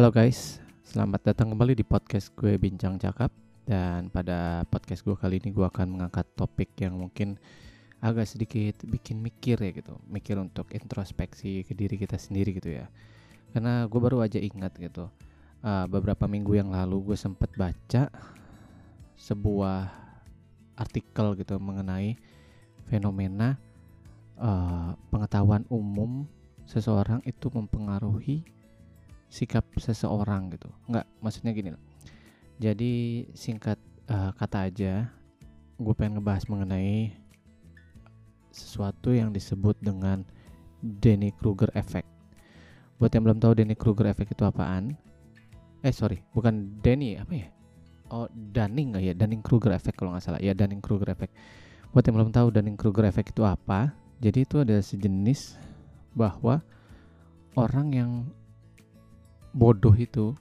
Halo guys, selamat datang kembali di podcast gue Bincang Cakap. Dan pada podcast gue kali ini gue akan mengangkat topik yang mungkin agak sedikit bikin mikir ya gitu. Mikir untuk introspeksi ke diri kita sendiri gitu ya. Karena gue baru aja ingat gitu uh, Beberapa minggu yang lalu gue sempet baca sebuah artikel gitu mengenai fenomena uh, pengetahuan umum seseorang itu mempengaruhi sikap seseorang gitu. Nggak maksudnya gini loh. Jadi singkat uh, kata aja gue pengen ngebahas mengenai sesuatu yang disebut dengan Danny Kruger effect. Buat yang belum tahu Danny Kruger effect itu apaan? Eh sorry bukan Danny apa ya? Oh Dunning nggak ya? Dunning Kruger effect kalau nggak salah. Ya Dunning Kruger effect. Buat yang belum tahu Dunning Kruger effect itu apa jadi itu ada sejenis bahwa orang yang bodoh itu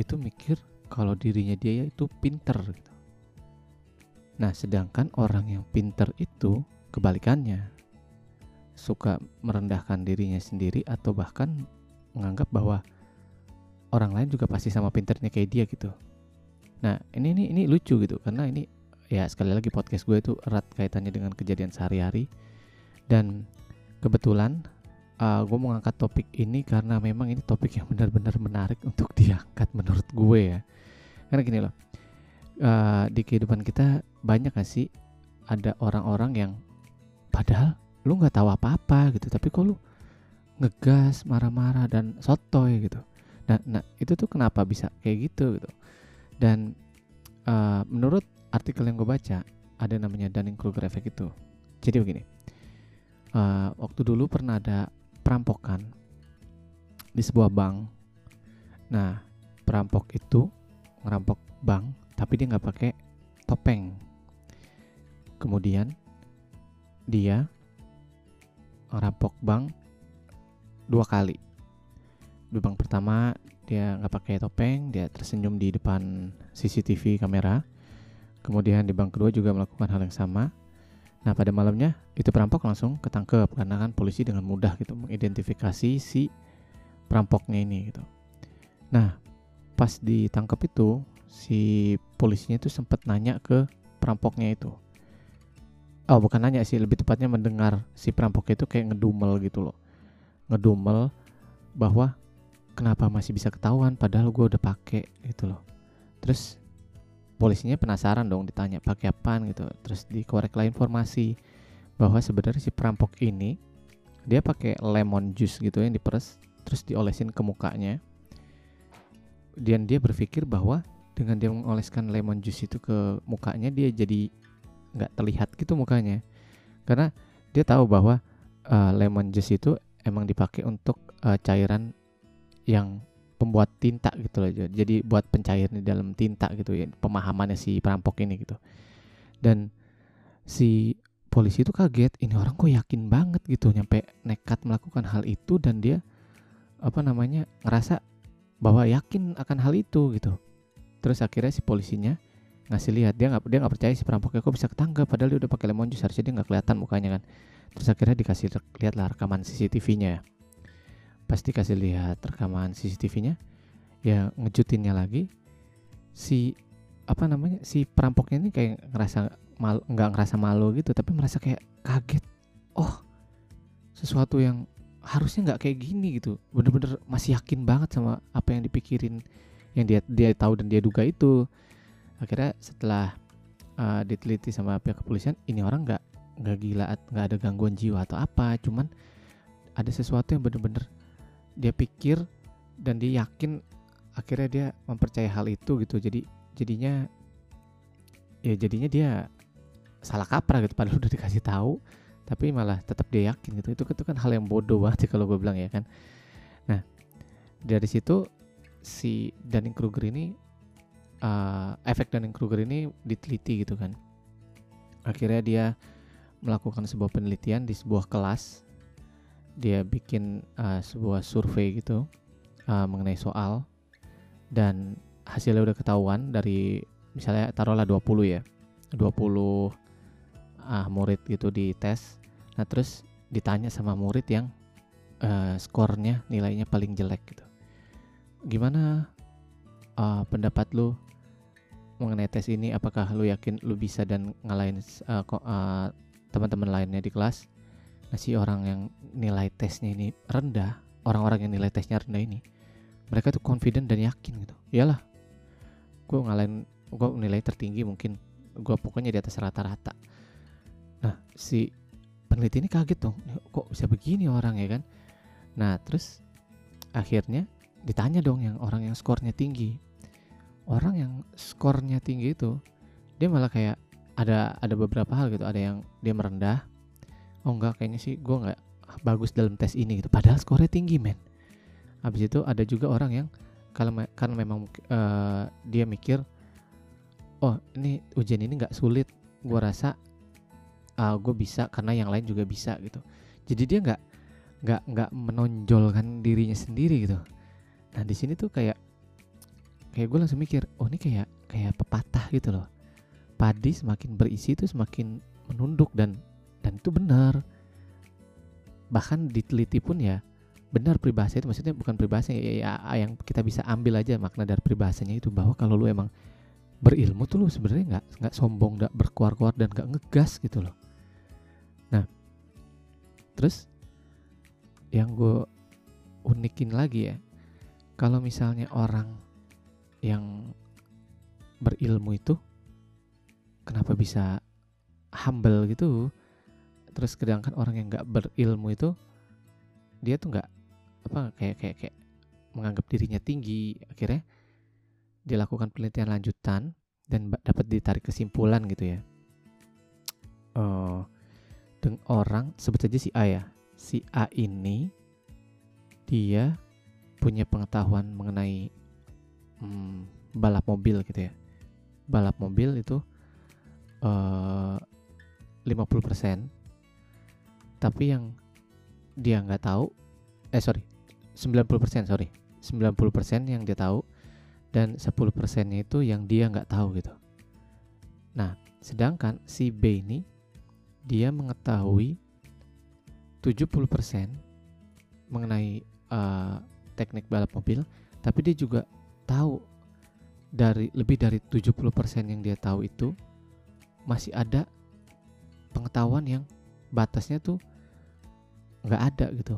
itu mikir kalau dirinya dia itu pinter gitu. Nah, sedangkan orang yang pinter itu kebalikannya suka merendahkan dirinya sendiri atau bahkan menganggap bahwa orang lain juga pasti sama pinternya kayak dia gitu. Nah, ini ini ini lucu gitu karena ini ya sekali lagi podcast gue itu erat kaitannya dengan kejadian sehari-hari dan kebetulan uh, gue mau ngangkat topik ini karena memang ini topik yang benar-benar menarik untuk diangkat menurut gue ya. Karena gini loh uh, di kehidupan kita banyak gak sih ada orang-orang yang padahal lu nggak tahu apa-apa gitu tapi kok lu ngegas marah-marah dan sotoy gitu. Nah, nah itu tuh kenapa bisa kayak gitu gitu. Dan uh, menurut artikel yang gue baca ada namanya Dunning Kruger effect itu. Jadi begini uh, waktu dulu pernah ada perampokan di sebuah bank. Nah, perampok itu ngerampok bank, tapi dia nggak pakai topeng. Kemudian dia ngerampok bank dua kali. Di bank pertama dia nggak pakai topeng, dia tersenyum di depan CCTV kamera. Kemudian di bank kedua juga melakukan hal yang sama. Nah pada malamnya itu perampok langsung ketangkep karena kan polisi dengan mudah gitu mengidentifikasi si perampoknya ini gitu. Nah pas ditangkap itu si polisinya itu sempat nanya ke perampoknya itu. Oh bukan nanya sih lebih tepatnya mendengar si perampoknya itu kayak ngedumel gitu loh. Ngedumel bahwa kenapa masih bisa ketahuan padahal gue udah pakai gitu loh. Terus polisinya penasaran dong ditanya pakai apa gitu. Terus dikorek lah informasi bahwa sebenarnya si perampok ini dia pakai lemon juice gitu yang diperes terus diolesin ke mukanya. Dan dia berpikir bahwa dengan dia mengoleskan lemon juice itu ke mukanya dia jadi nggak terlihat gitu mukanya. Karena dia tahu bahwa uh, lemon juice itu emang dipakai untuk uh, cairan yang pembuat tinta gitu loh jadi buat pencair di dalam tinta gitu ya pemahamannya si perampok ini gitu. Dan si polisi itu kaget ini orang kok yakin banget gitu nyampe nekat melakukan hal itu dan dia apa namanya ngerasa bahwa yakin akan hal itu gitu. Terus akhirnya si polisinya ngasih lihat dia nggak dia nggak percaya si perampoknya kok bisa ketangkep? Padahal dia udah pakai lemon juice harusnya dia nggak kelihatan mukanya kan. Terus akhirnya dikasih lihat lah rekaman CCTV-nya pasti kasih lihat rekaman CCTV-nya ya ngejutinnya lagi. Si apa namanya si perampoknya ini kayak ngerasa malu nggak ngerasa malu gitu tapi merasa kayak kaget. Oh sesuatu yang harusnya nggak kayak gini gitu. Bener-bener masih yakin banget sama apa yang dipikirin yang dia dia tahu dan dia duga itu. Akhirnya setelah uh, diteliti sama pihak kepolisian ini orang nggak nggak gila nggak ada gangguan jiwa atau apa cuman ada sesuatu yang bener-bener dia pikir dan dia yakin akhirnya dia mempercayai hal itu gitu. Jadi jadinya ya jadinya dia salah kaprah gitu padahal udah dikasih tahu tapi malah tetap dia yakin gitu. Itu itu kan hal yang bodoh banget kalau gue bilang ya kan. Nah dari situ si Dunning Kruger ini uh, efek Dunning Kruger ini diteliti gitu kan. Akhirnya dia melakukan sebuah penelitian di sebuah kelas dia bikin uh, sebuah survei gitu uh, mengenai soal. Dan hasilnya udah ketahuan dari misalnya taruhlah 20 ya 20 ah murid gitu di tes. Nah terus ditanya sama murid yang uh, skornya nilainya paling jelek gitu. Gimana uh, pendapat lu mengenai tes ini? Apakah lu yakin lu bisa dan ngalahin uh, uh, teman-teman lainnya di kelas nah si orang yang nilai tesnya ini rendah orang-orang yang nilai tesnya rendah ini mereka tuh confident dan yakin gitu. Iyalah gue ngalahin gue nilai tertinggi mungkin gue pokoknya di atas rata-rata. Nah si peneliti ini kaget dong kok bisa begini orang ya kan? Nah terus akhirnya ditanya dong yang orang yang skornya tinggi. Orang yang skornya tinggi itu dia malah kayak ada ada beberapa hal gitu. Ada yang dia merendah oh enggak kayaknya sih gue nggak bagus dalam tes ini gitu. Padahal skornya tinggi men. Habis itu ada juga orang yang kalau karena memang uh, dia mikir oh ini ujian ini nggak sulit. Gue rasa uh, ah, gue bisa karena yang lain juga bisa gitu. Jadi dia nggak nggak nggak menonjolkan dirinya sendiri gitu. Nah di sini tuh kayak kayak gue langsung mikir oh ini kayak kayak pepatah gitu loh. Padi semakin berisi itu semakin menunduk dan dan itu benar. Bahkan diteliti pun ya benar peribahasa itu maksudnya bukan peribahasa ya, ya, yang kita bisa ambil aja makna dari peribahasanya itu bahwa kalau lu emang berilmu tuh lu sebenarnya nggak nggak sombong nggak berkuar-kuar dan nggak ngegas gitu loh. Nah terus yang gue unikin lagi ya kalau misalnya orang yang berilmu itu kenapa bisa humble gitu terus sedangkan orang yang nggak berilmu itu dia tuh nggak apa kayak kayak kayak menganggap dirinya tinggi akhirnya dilakukan penelitian lanjutan dan dapat ditarik kesimpulan gitu ya. Uh, dengan orang sebut saja si A ya. Si A ini dia punya pengetahuan mengenai hmm, balap mobil gitu ya. Balap mobil itu uh, 50% tapi yang dia nggak tahu eh sorry 90% sorry 90% yang dia tahu dan 10 persennya itu yang dia nggak tahu gitu. Nah, sedangkan si B ini dia mengetahui 70% mengenai uh, teknik balap mobil, tapi dia juga tahu dari lebih dari 70% yang dia tahu itu masih ada pengetahuan yang batasnya tuh nggak ada gitu.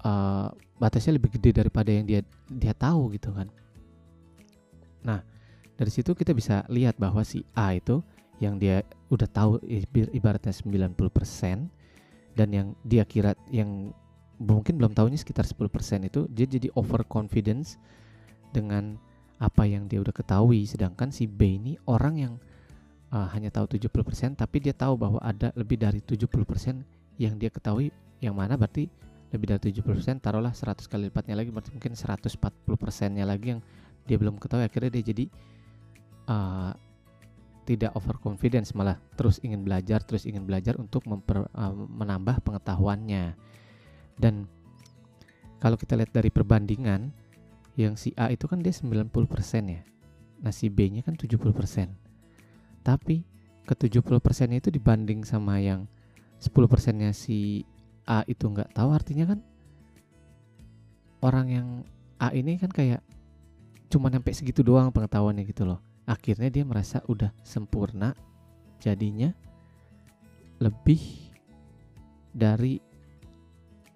Uh, batasnya lebih gede daripada yang dia dia tahu gitu kan. Nah, dari situ kita bisa lihat bahwa si A itu yang dia udah tahu ibaratnya 90% dan yang dia kira yang mungkin belum tahunya sekitar 10% itu dia jadi overconfidence dengan apa yang dia udah ketahui sedangkan si B ini orang yang uh, hanya tahu 70% tapi dia tahu bahwa ada lebih dari 70% yang dia ketahui yang mana berarti lebih dari 70% taruhlah 100 kali lipatnya lagi berarti mungkin 140 persennya lagi yang dia belum ketahui akhirnya dia jadi uh, tidak overconfidence malah terus ingin belajar terus ingin belajar untuk memper, uh, menambah pengetahuannya. Dan kalau kita lihat dari perbandingan yang si A itu kan dia 90% ya nah si B nya kan 70% tapi ke 70% itu dibanding sama yang 10% nya si A itu nggak tahu artinya kan? Orang yang A ini kan kayak cuma sampai segitu doang pengetahuannya gitu loh. Akhirnya dia merasa udah sempurna jadinya lebih dari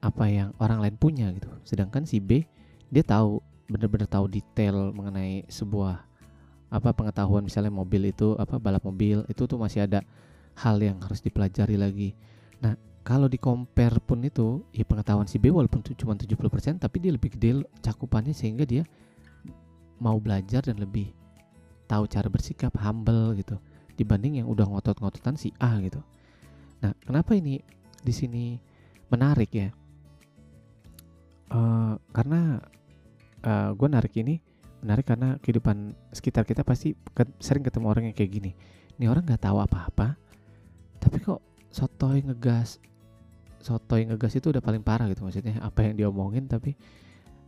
apa yang orang lain punya gitu. Sedangkan si B dia tahu bener-bener tahu detail mengenai sebuah apa pengetahuan misalnya mobil itu apa balap mobil itu tuh masih ada hal yang harus dipelajari lagi nah kalau di compare pun itu ya pengetahuan si B walaupun cuma 70% tapi dia lebih gede cakupannya sehingga dia mau belajar dan lebih tahu cara bersikap humble gitu dibanding yang udah ngotot-ngototan si A gitu. Nah, kenapa ini di sini menarik ya? Uh, karena uh, eh, gue narik ini menarik karena kehidupan sekitar kita pasti ke, sering ketemu orang yang kayak gini. Ini orang nggak tahu apa-apa, tapi kok sotoy ngegas, sotoy ngegas itu udah paling parah gitu maksudnya. Apa yang diomongin tapi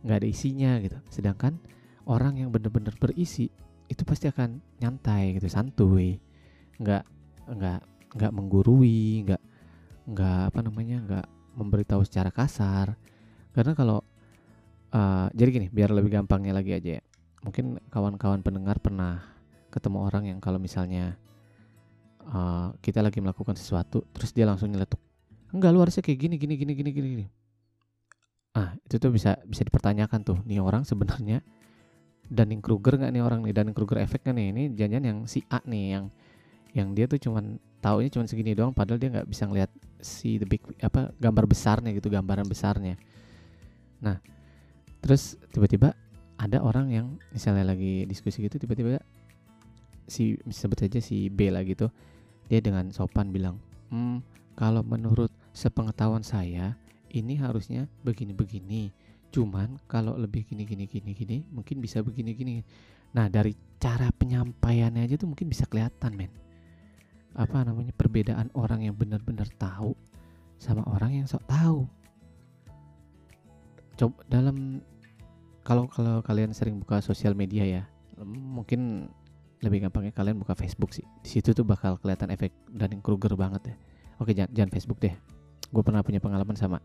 nggak ada isinya gitu. Sedangkan orang yang benar-benar berisi itu pasti akan nyantai gitu santuy. Nggak nggak nggak menggurui nggak nggak apa namanya nggak memberitahu secara kasar. Karena kalau uh, jadi gini biar lebih gampangnya lagi aja ya. Mungkin kawan-kawan pendengar pernah ketemu orang yang kalau misalnya uh, kita lagi melakukan sesuatu terus dia langsung nyeletuk enggak lu harusnya kayak gini gini gini gini gini gini. Ah itu tuh bisa bisa dipertanyakan tuh nih orang sebenarnya Dunning Kruger nggak nih orang nih? Dunning Kruger efek nih? Ini jangan yang si A nih yang yang dia tuh cuman taunya cuman segini doang padahal dia nggak bisa ngeliat si the big apa gambar besarnya gitu gambaran besarnya. Nah terus tiba-tiba ada orang yang misalnya lagi diskusi gitu tiba-tiba si sebut saja si B lah gitu dia dengan sopan bilang hmm kalau menurut sepengetahuan saya ini harusnya begini-begini. Cuman kalau lebih gini gini gini gini mungkin bisa begini gini. Nah dari cara penyampaiannya aja tuh mungkin bisa kelihatan men. Apa namanya perbedaan orang yang benar-benar tahu sama orang yang sok tahu. Coba dalam kalau kalau kalian sering buka sosial media ya mungkin lebih gampangnya kalian buka Facebook sih. Di situ tuh bakal kelihatan efek Dunning Kruger banget ya. Oke jangan jangan Facebook deh. Gue pernah punya pengalaman sama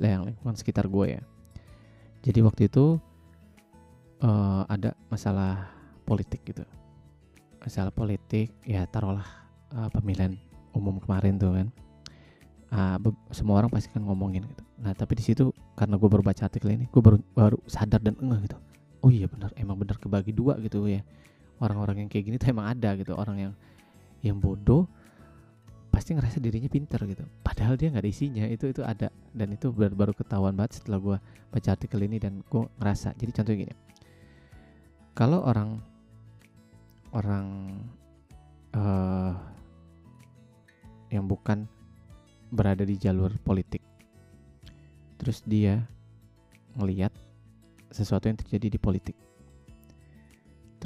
yang lingkungan sekitar gue ya. Jadi waktu itu uh, ada masalah politik gitu. Masalah politik ya taruhlah uh, pemilihan umum kemarin tuh kan. Uh, semua orang pasti kan ngomongin gitu. Nah tapi di situ karena gue baru baca artikel ini gue baru baru sadar dan enggak gitu. Oh iya benar emang benar kebagi dua gitu ya orang-orang yang kayak gini tuh emang ada gitu. Orang yang yang bodoh pasti ngerasa dirinya pinter gitu. Padahal dia nggak ada isinya. Itu itu ada. Dan itu baru, baru ketahuan banget setelah gue baca artikel ini dan gue ngerasa. Jadi contohnya gini. Kalau orang orang uh, yang bukan berada di jalur politik terus dia ngeliat sesuatu yang terjadi di politik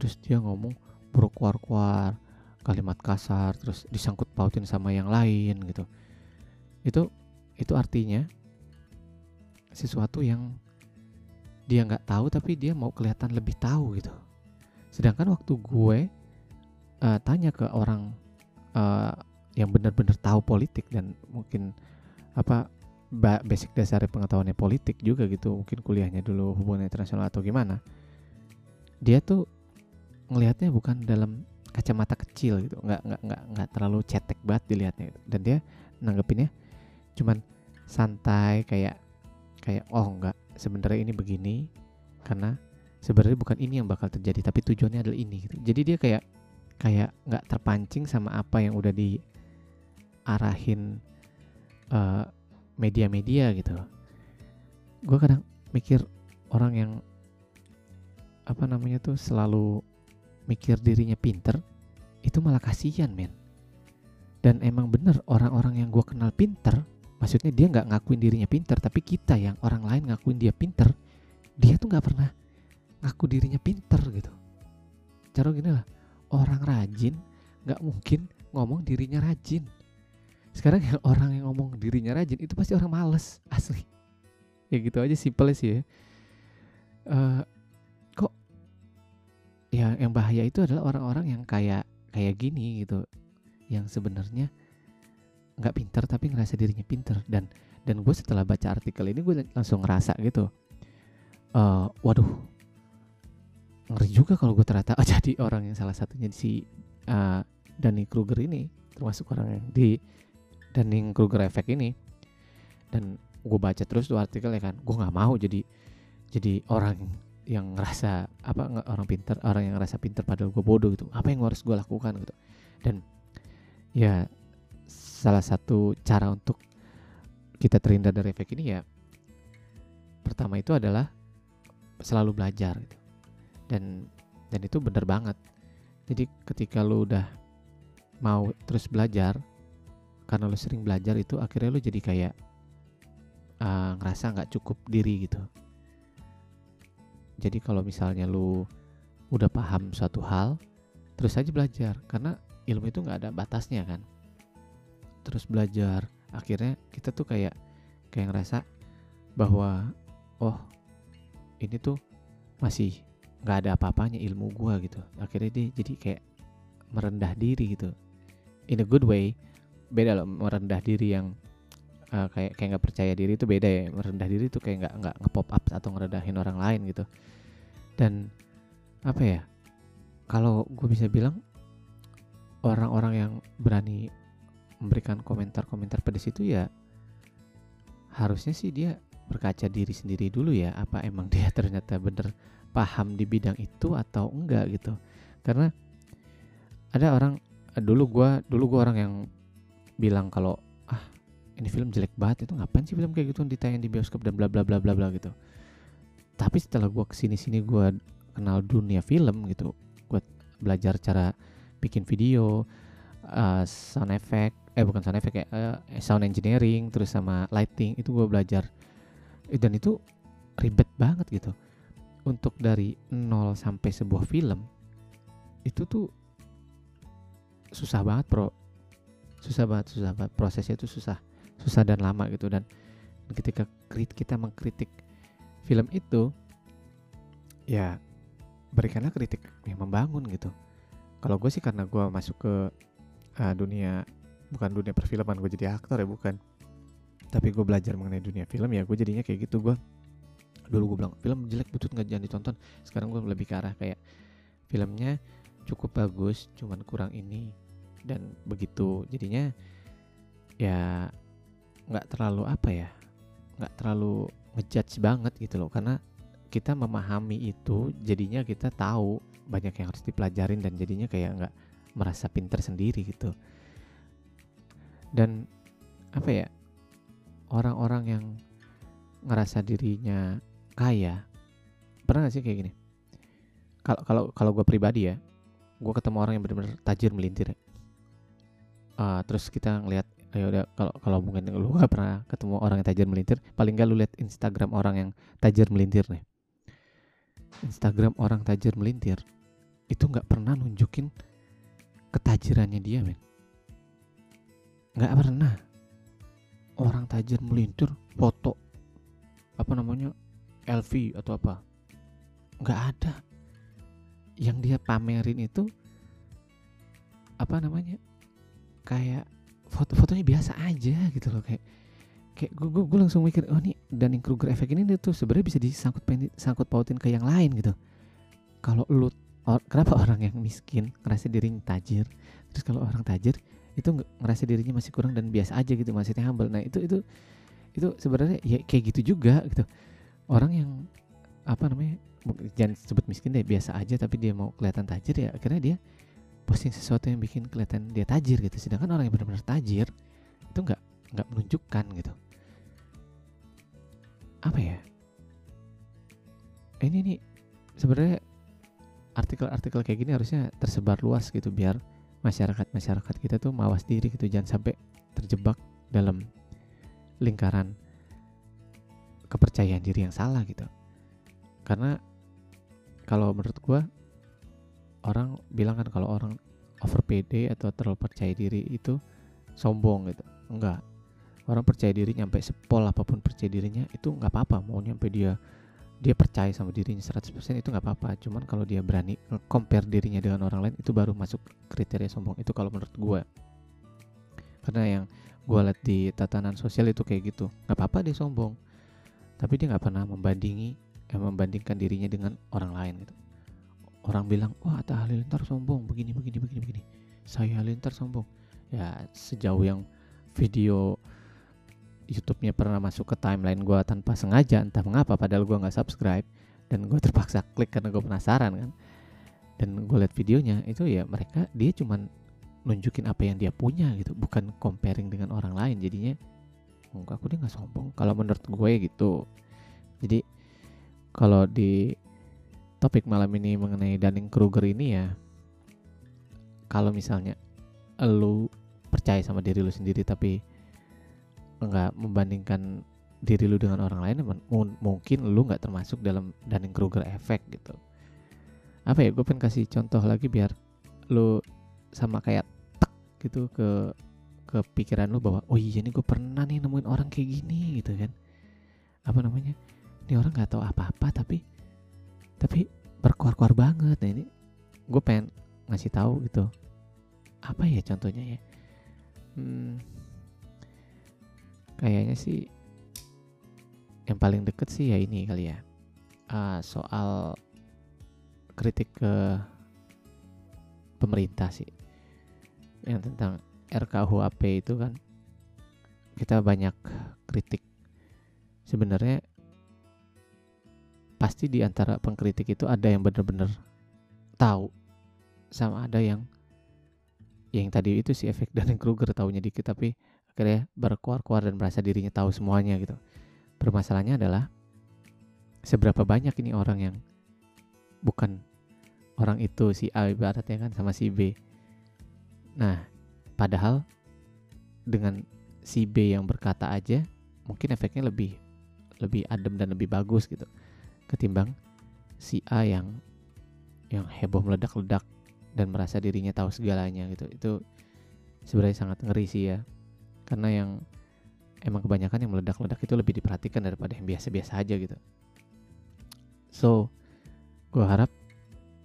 terus dia ngomong berkuar-kuar kalimat kasar terus disangkut pautin sama yang lain gitu. Itu itu artinya sesuatu yang dia nggak tahu tapi dia mau kelihatan lebih tahu gitu. Sedangkan waktu gue uh, tanya ke orang uh, yang benar-benar tahu politik dan mungkin apa basic dasar pengetahuannya politik juga gitu mungkin kuliahnya dulu hubungan internasional atau gimana dia tuh ngelihatnya bukan dalam kacamata kecil gitu nggak nggak nggak nggak terlalu cetek banget dilihatnya gitu. dan dia nanggepinnya cuman santai kayak kayak oh nggak sebenarnya ini begini karena sebenarnya bukan ini yang bakal terjadi tapi tujuannya adalah ini gitu. jadi dia kayak kayak nggak terpancing sama apa yang udah diarahin uh, media-media gitu gue kadang mikir orang yang apa namanya tuh selalu mikir dirinya pinter itu malah kasihan men. Dan emang bener orang-orang yang gue kenal pinter maksudnya dia nggak ngakuin dirinya pinter tapi kita yang orang lain ngakuin dia pinter dia tuh nggak pernah ngaku dirinya pinter gitu. Cara gini lah orang rajin nggak mungkin ngomong dirinya rajin. Sekarang yang orang yang ngomong dirinya rajin itu pasti orang males asli. Ya gitu aja simple sih ya. Uh, ya yang bahaya itu adalah orang-orang yang kayak kayak gini gitu. Yang sebenarnya nggak pinter tapi ngerasa dirinya pinter. Dan dan gue setelah baca artikel ini gue langsung ngerasa gitu uh, waduh ngeri juga kalau gue ternyata oh, jadi orang yang salah satunya si uh, Danny Kruger ini termasuk orang yang di Danny Kruger efek ini. Dan gue baca terus tuh artikel ya kan gue nggak mau jadi jadi orang yang ngerasa apa orang pinter orang yang ngerasa pinter padahal gue bodoh gitu. Apa yang harus gue lakukan gitu. Dan ya salah satu cara untuk kita terhindar dari efek ini ya pertama itu adalah selalu belajar gitu. Dan dan itu benar banget. Jadi ketika lu udah mau terus belajar karena lu sering belajar itu akhirnya lu jadi kayak uh, ngerasa nggak cukup diri gitu jadi kalau misalnya lu udah paham suatu hal, terus aja belajar karena ilmu itu nggak ada batasnya kan. Terus belajar, akhirnya kita tuh kayak kayak ngerasa bahwa oh ini tuh masih nggak ada apa-apanya ilmu gua gitu. Akhirnya dia jadi kayak merendah diri gitu. In a good way, beda loh merendah diri yang uh, kayak kayak nggak percaya diri itu beda ya. Merendah diri itu kayak nggak nggak ngepop up atau ngerendahin orang lain gitu. Dan apa ya kalau gue bisa bilang orang-orang yang berani memberikan komentar-komentar pada situ ya harusnya sih dia berkaca diri sendiri dulu ya apa emang dia ternyata bener paham di bidang itu atau enggak gitu. Karena ada orang dulu gue dulu gue orang yang bilang kalau ini film jelek banget itu ngapain sih film kayak gitu ditayang di bioskop dan bla bla bla bla bla gitu. Tapi setelah gue ke sini sini gue kenal dunia film gitu gue belajar cara bikin video uh, sound effect eh bukan sound effect ya uh, sound engineering terus sama lighting itu gue belajar. Dan itu ribet banget gitu. Untuk dari nol sampai sebuah film itu tuh susah banget bro. Susah banget susah banget. Prosesnya itu susah susah dan lama gitu. Dan ketika kita mengkritik film itu ya berikanlah kritik yang membangun gitu. Kalau gue sih karena gue masuk ke uh, dunia bukan dunia perfilman gue jadi aktor ya bukan. Tapi gue belajar mengenai dunia film ya gue jadinya kayak gitu. Gue dulu gue bilang film jelek butut nggak jangan ditonton. Sekarang gue lebih ke arah kayak filmnya cukup bagus cuman kurang ini. Dan begitu jadinya ya nggak terlalu apa ya nggak terlalu ngejudge banget gitu loh. Karena kita memahami itu jadinya kita tahu banyak yang harus dipelajarin dan jadinya kayak nggak merasa pinter sendiri gitu. Dan apa ya orang-orang yang ngerasa dirinya kaya pernah gak sih kayak gini? Kalau kalau kalau gue pribadi ya gue ketemu orang yang benar-benar tajir melintir. Uh, terus kita ngelihat ya udah kalau kalau mungkin lu gak pernah ketemu orang yang tajir melintir paling gak lu lihat Instagram orang yang tajir melintir nih. Instagram orang tajir melintir itu nggak pernah nunjukin ketajirannya dia men. Nggak pernah. Orang tajir melintir foto apa namanya LV atau apa. Nggak ada. Yang dia pamerin itu apa namanya kayak foto-fotonya biasa aja gitu loh kayak kayak gue, gue, gue langsung mikir oh nih Dunning Kruger efek ini tuh sebenarnya bisa disangkut sangkut pautin ke yang lain gitu. Kalau lu or, kenapa orang yang miskin ngerasa dirinya tajir terus kalau orang tajir itu ngerasa dirinya masih kurang dan biasa aja gitu masih humble. Nah itu itu itu sebenarnya ya kayak gitu juga gitu. Orang yang apa namanya jangan sebut miskin deh biasa aja tapi dia mau kelihatan tajir ya akhirnya dia posting sesuatu yang bikin kelihatan dia tajir gitu. Sedangkan orang yang benar-benar tajir itu nggak nggak menunjukkan gitu. Apa ya? Ini nih sebenarnya artikel-artikel kayak gini harusnya tersebar luas gitu biar masyarakat-masyarakat kita tuh mawas diri gitu. Jangan sampai terjebak dalam lingkaran kepercayaan diri yang salah gitu. Karena kalau menurut gue orang bilang kan kalau orang over PD atau terlalu percaya diri itu sombong gitu. Enggak. Orang percaya diri nyampe sepol apa pun percaya dirinya itu nggak apa-apa. Mau nyampe dia dia percaya sama dirinya 100% itu nggak apa-apa. Cuman kalau dia berani compare dirinya dengan orang lain itu baru masuk kriteria sombong. Itu kalau menurut gue karena yang gue lihat di tatanan sosial itu kayak gitu. Nggak apa-apa dia sombong. Tapi dia nggak pernah membandingi eh, membandingkan dirinya dengan orang lain gitu orang bilang wah Atta Halilintar sombong begini begini begini begini. Saya Halilintar sombong. Ya sejauh yang video YouTube-nya pernah masuk ke timeline gue tanpa sengaja entah mengapa padahal gue nggak subscribe dan gue terpaksa klik karena gue penasaran kan? Dan gue lihat videonya itu ya mereka dia cuman nunjukin apa yang dia punya gitu. Bukan comparing dengan orang lain jadinya enggak aku dia nggak sombong. Kalau menurut gue gitu. Jadi kalau di topik malam ini mengenai Dunning Kruger ini ya. Kalau misalnya lu percaya sama diri lu sendiri tapi nggak membandingkan diri lu dengan orang lain mungkin lu nggak termasuk dalam Dunning Kruger effect gitu. Apa ya? Gue pengen kasih contoh lagi biar lu sama kayak tek gitu ke ke pikiran lu bahwa oh iya nih gue pernah nih nemuin orang kayak gini gitu kan. Apa namanya? Ini orang nggak tahu apa-apa tapi tapi berkuar-kuar banget. Nah ini gue pengen ngasih tahu gitu. Apa ya contohnya ya? Hmm, kayaknya sih yang paling deket sih ya ini kali ya. Uh, soal kritik ke pemerintah sih. Yang tentang RKUHP itu kan kita banyak kritik. Sebenarnya pasti di antara pengkritik itu ada yang benar-benar tahu sama ada yang yang tadi itu si efek dan Kruger tahunya dikit tapi akhirnya berkuar-kuar dan merasa dirinya tahu semuanya gitu permasalahannya adalah seberapa banyak ini orang yang bukan orang itu si A ibaratnya kan sama si B. Nah, padahal dengan si B yang berkata aja mungkin efeknya lebih lebih adem dan lebih bagus gitu ketimbang si A yang yang heboh meledak-ledak dan merasa dirinya tahu segalanya gitu. Itu sebenarnya sangat ngeri sih ya. Karena yang emang kebanyakan yang meledak-ledak itu lebih diperhatikan daripada yang biasa-biasa aja gitu. So, gue harap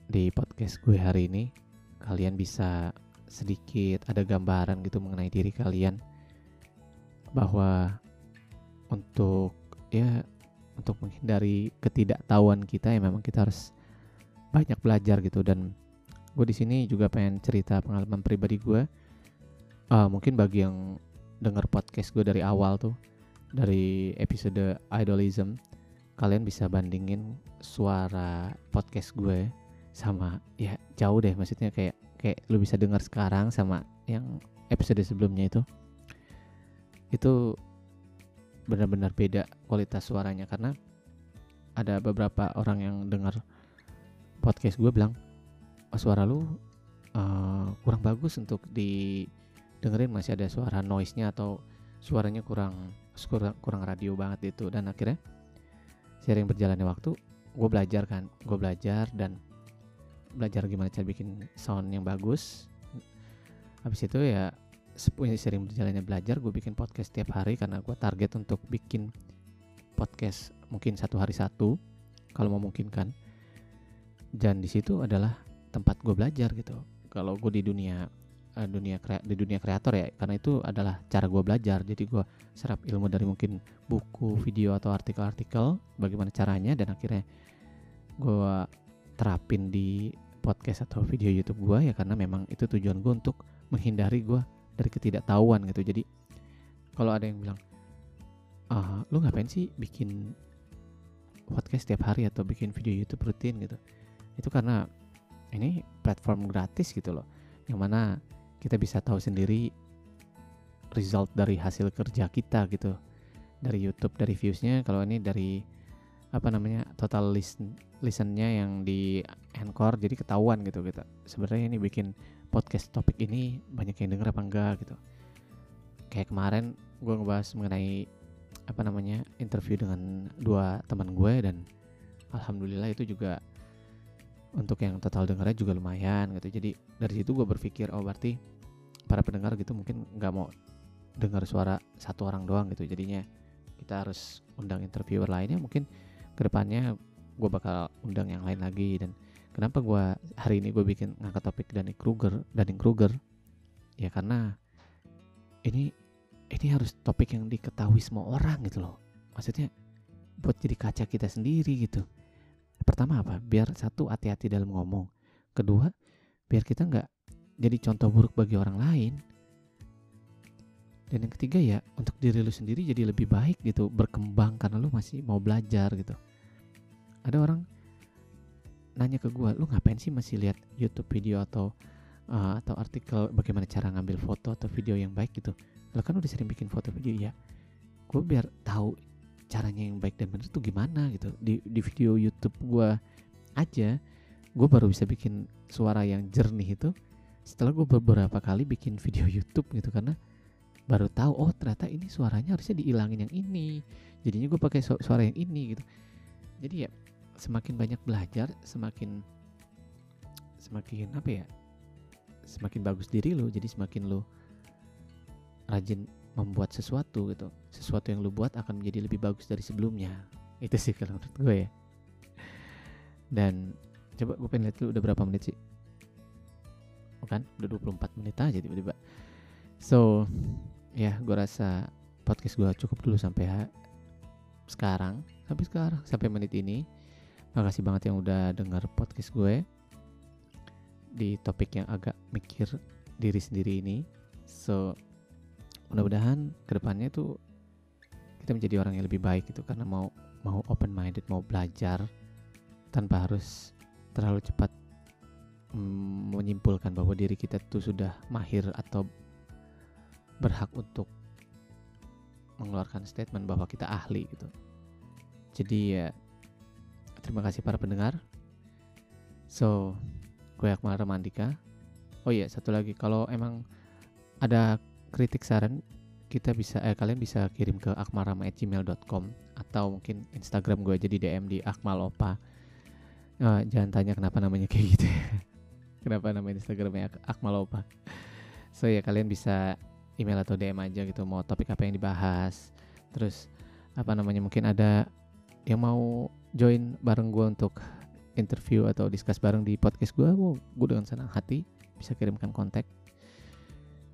di podcast gue hari ini kalian bisa sedikit ada gambaran gitu mengenai diri kalian bahwa untuk ya untuk menghindari ketidaktahuan kita ya memang kita harus banyak belajar gitu. Dan gue di sini juga pengen cerita pengalaman pribadi gue uh, mungkin bagi yang dengar podcast gue dari awal tuh dari episode idolism kalian bisa bandingin suara podcast gue sama ya jauh deh maksudnya kayak kayak lu bisa dengar sekarang sama yang episode sebelumnya itu. Itu benar-benar beda kualitas suaranya karena ada beberapa orang yang dengar podcast gue bilang oh, suara lu uh, kurang bagus untuk didengerin masih ada suara noise-nya atau suaranya kurang kurang kurang radio banget itu dan akhirnya sering berjalannya waktu gue belajar kan gue belajar dan belajar gimana cara bikin sound yang bagus. Habis itu ya sepunya sering berjalannya belajar gue bikin podcast setiap hari karena gue target untuk bikin podcast mungkin satu hari satu kalau memungkinkan. Dan di situ adalah tempat gue belajar gitu. Kalau gue di dunia uh, dunia kre, di dunia kreator ya karena itu adalah cara gue belajar. Jadi gue serap ilmu dari mungkin buku video atau artikel-artikel bagaimana caranya dan akhirnya gue terapin di podcast atau video YouTube gue ya karena memang itu tujuan gue untuk menghindari gue dari ketidaktahuan gitu. Jadi kalau ada yang bilang ah lu ngapain sih bikin podcast setiap hari atau bikin video YouTube rutin? Gitu. Itu karena ini platform gratis gitu loh yang mana kita bisa tahu sendiri result dari hasil kerja kita gitu. Dari YouTube dari viewsnya kalau ini dari apa namanya total listen listennya yang di Anchor jadi ketahuan gitu gitu sebenarnya ini bikin podcast topik ini banyak yang denger apa enggak gitu. Kayak kemarin gue ngebahas mengenai apa namanya interview dengan dua teman gue dan alhamdulillah itu juga untuk yang total dengarnya juga lumayan gitu. Jadi dari situ gue berpikir oh berarti para pendengar gitu mungkin nggak mau dengar suara satu orang doang gitu. Jadinya kita harus undang interviewer lainnya mungkin ke depannya gue bakal undang yang lain lagi dan kenapa gue hari ini gue bikin ngangkat topik Danny Kruger Danny Kruger? Ya karena ini ini harus topik yang diketahui semua orang gitu loh. Maksudnya buat jadi kaca kita sendiri gitu. Pertama apa? Biar satu hati-hati dalam ngomong. Kedua biar kita nggak jadi contoh buruk bagi orang lain. Dan yang ketiga ya untuk diri lu sendiri jadi lebih baik gitu berkembang karena lu masih mau belajar gitu. Ada orang nanya ke gue lu ngapain sih masih lihat YouTube video atau uh, atau artikel bagaimana cara ngambil foto atau video yang baik gitu? Lo kan udah sering bikin foto video ya gue biar tahu caranya yang baik dan benar tuh gimana gitu. Di di video YouTube gue aja gue baru bisa bikin suara yang jernih itu setelah gue beberapa kali bikin video YouTube gitu karena baru tahu oh ternyata ini suaranya harusnya dihilangin yang ini. Jadinya gue pakai su suara yang ini gitu. Jadi ya semakin banyak belajar semakin semakin apa ya semakin bagus diri lo jadi semakin lo rajin membuat sesuatu gitu. Sesuatu yang lo buat akan menjadi lebih bagus dari sebelumnya. Itu sih kalau menurut gue ya. Dan coba gue pengen lihat dulu udah berapa menit sih? Kan udah 24 menit aja tiba-tiba. So ya gue rasa podcast gue cukup dulu sampai sekarang sampai sekarang sampai menit ini makasih banget yang udah denger podcast gue di topik yang agak mikir diri sendiri ini. So mudah-mudahan ke depannya tuh kita menjadi orang yang lebih baik gitu karena mau mau open minded mau belajar tanpa harus terlalu cepat mm, menyimpulkan bahwa diri kita tuh sudah mahir atau berhak untuk mengeluarkan statement bahwa kita ahli gitu. Jadi ya terima kasih para pendengar. So gue Akmal Ramandika oh iya satu lagi. Kalau emang ada kritik saran kita bisa eh kalian bisa kirim ke akmalrama@gmail.com atau mungkin Instagram gue jadi DM di akmalopa. Eh, jangan tanya kenapa namanya kayak gitu ya. kenapa nama Instagramnya Ak- akmalopa. So ya kalian bisa email atau DM aja gitu mau topik apa yang dibahas. Terus apa namanya mungkin ada yang mau join bareng gue untuk interview atau discuss bareng di podcast gue gue dengan senang hati bisa kirimkan kontak.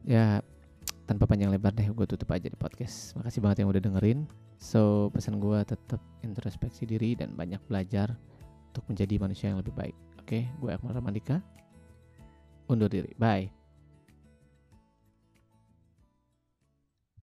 Ya tanpa panjang lebar deh gue tutup aja di podcast. Makasih banget yang udah dengerin. So pesan gue tetap introspeksi diri dan banyak belajar untuk menjadi manusia yang lebih baik. Oke gue Akmal Ramandika. Undur diri. Bye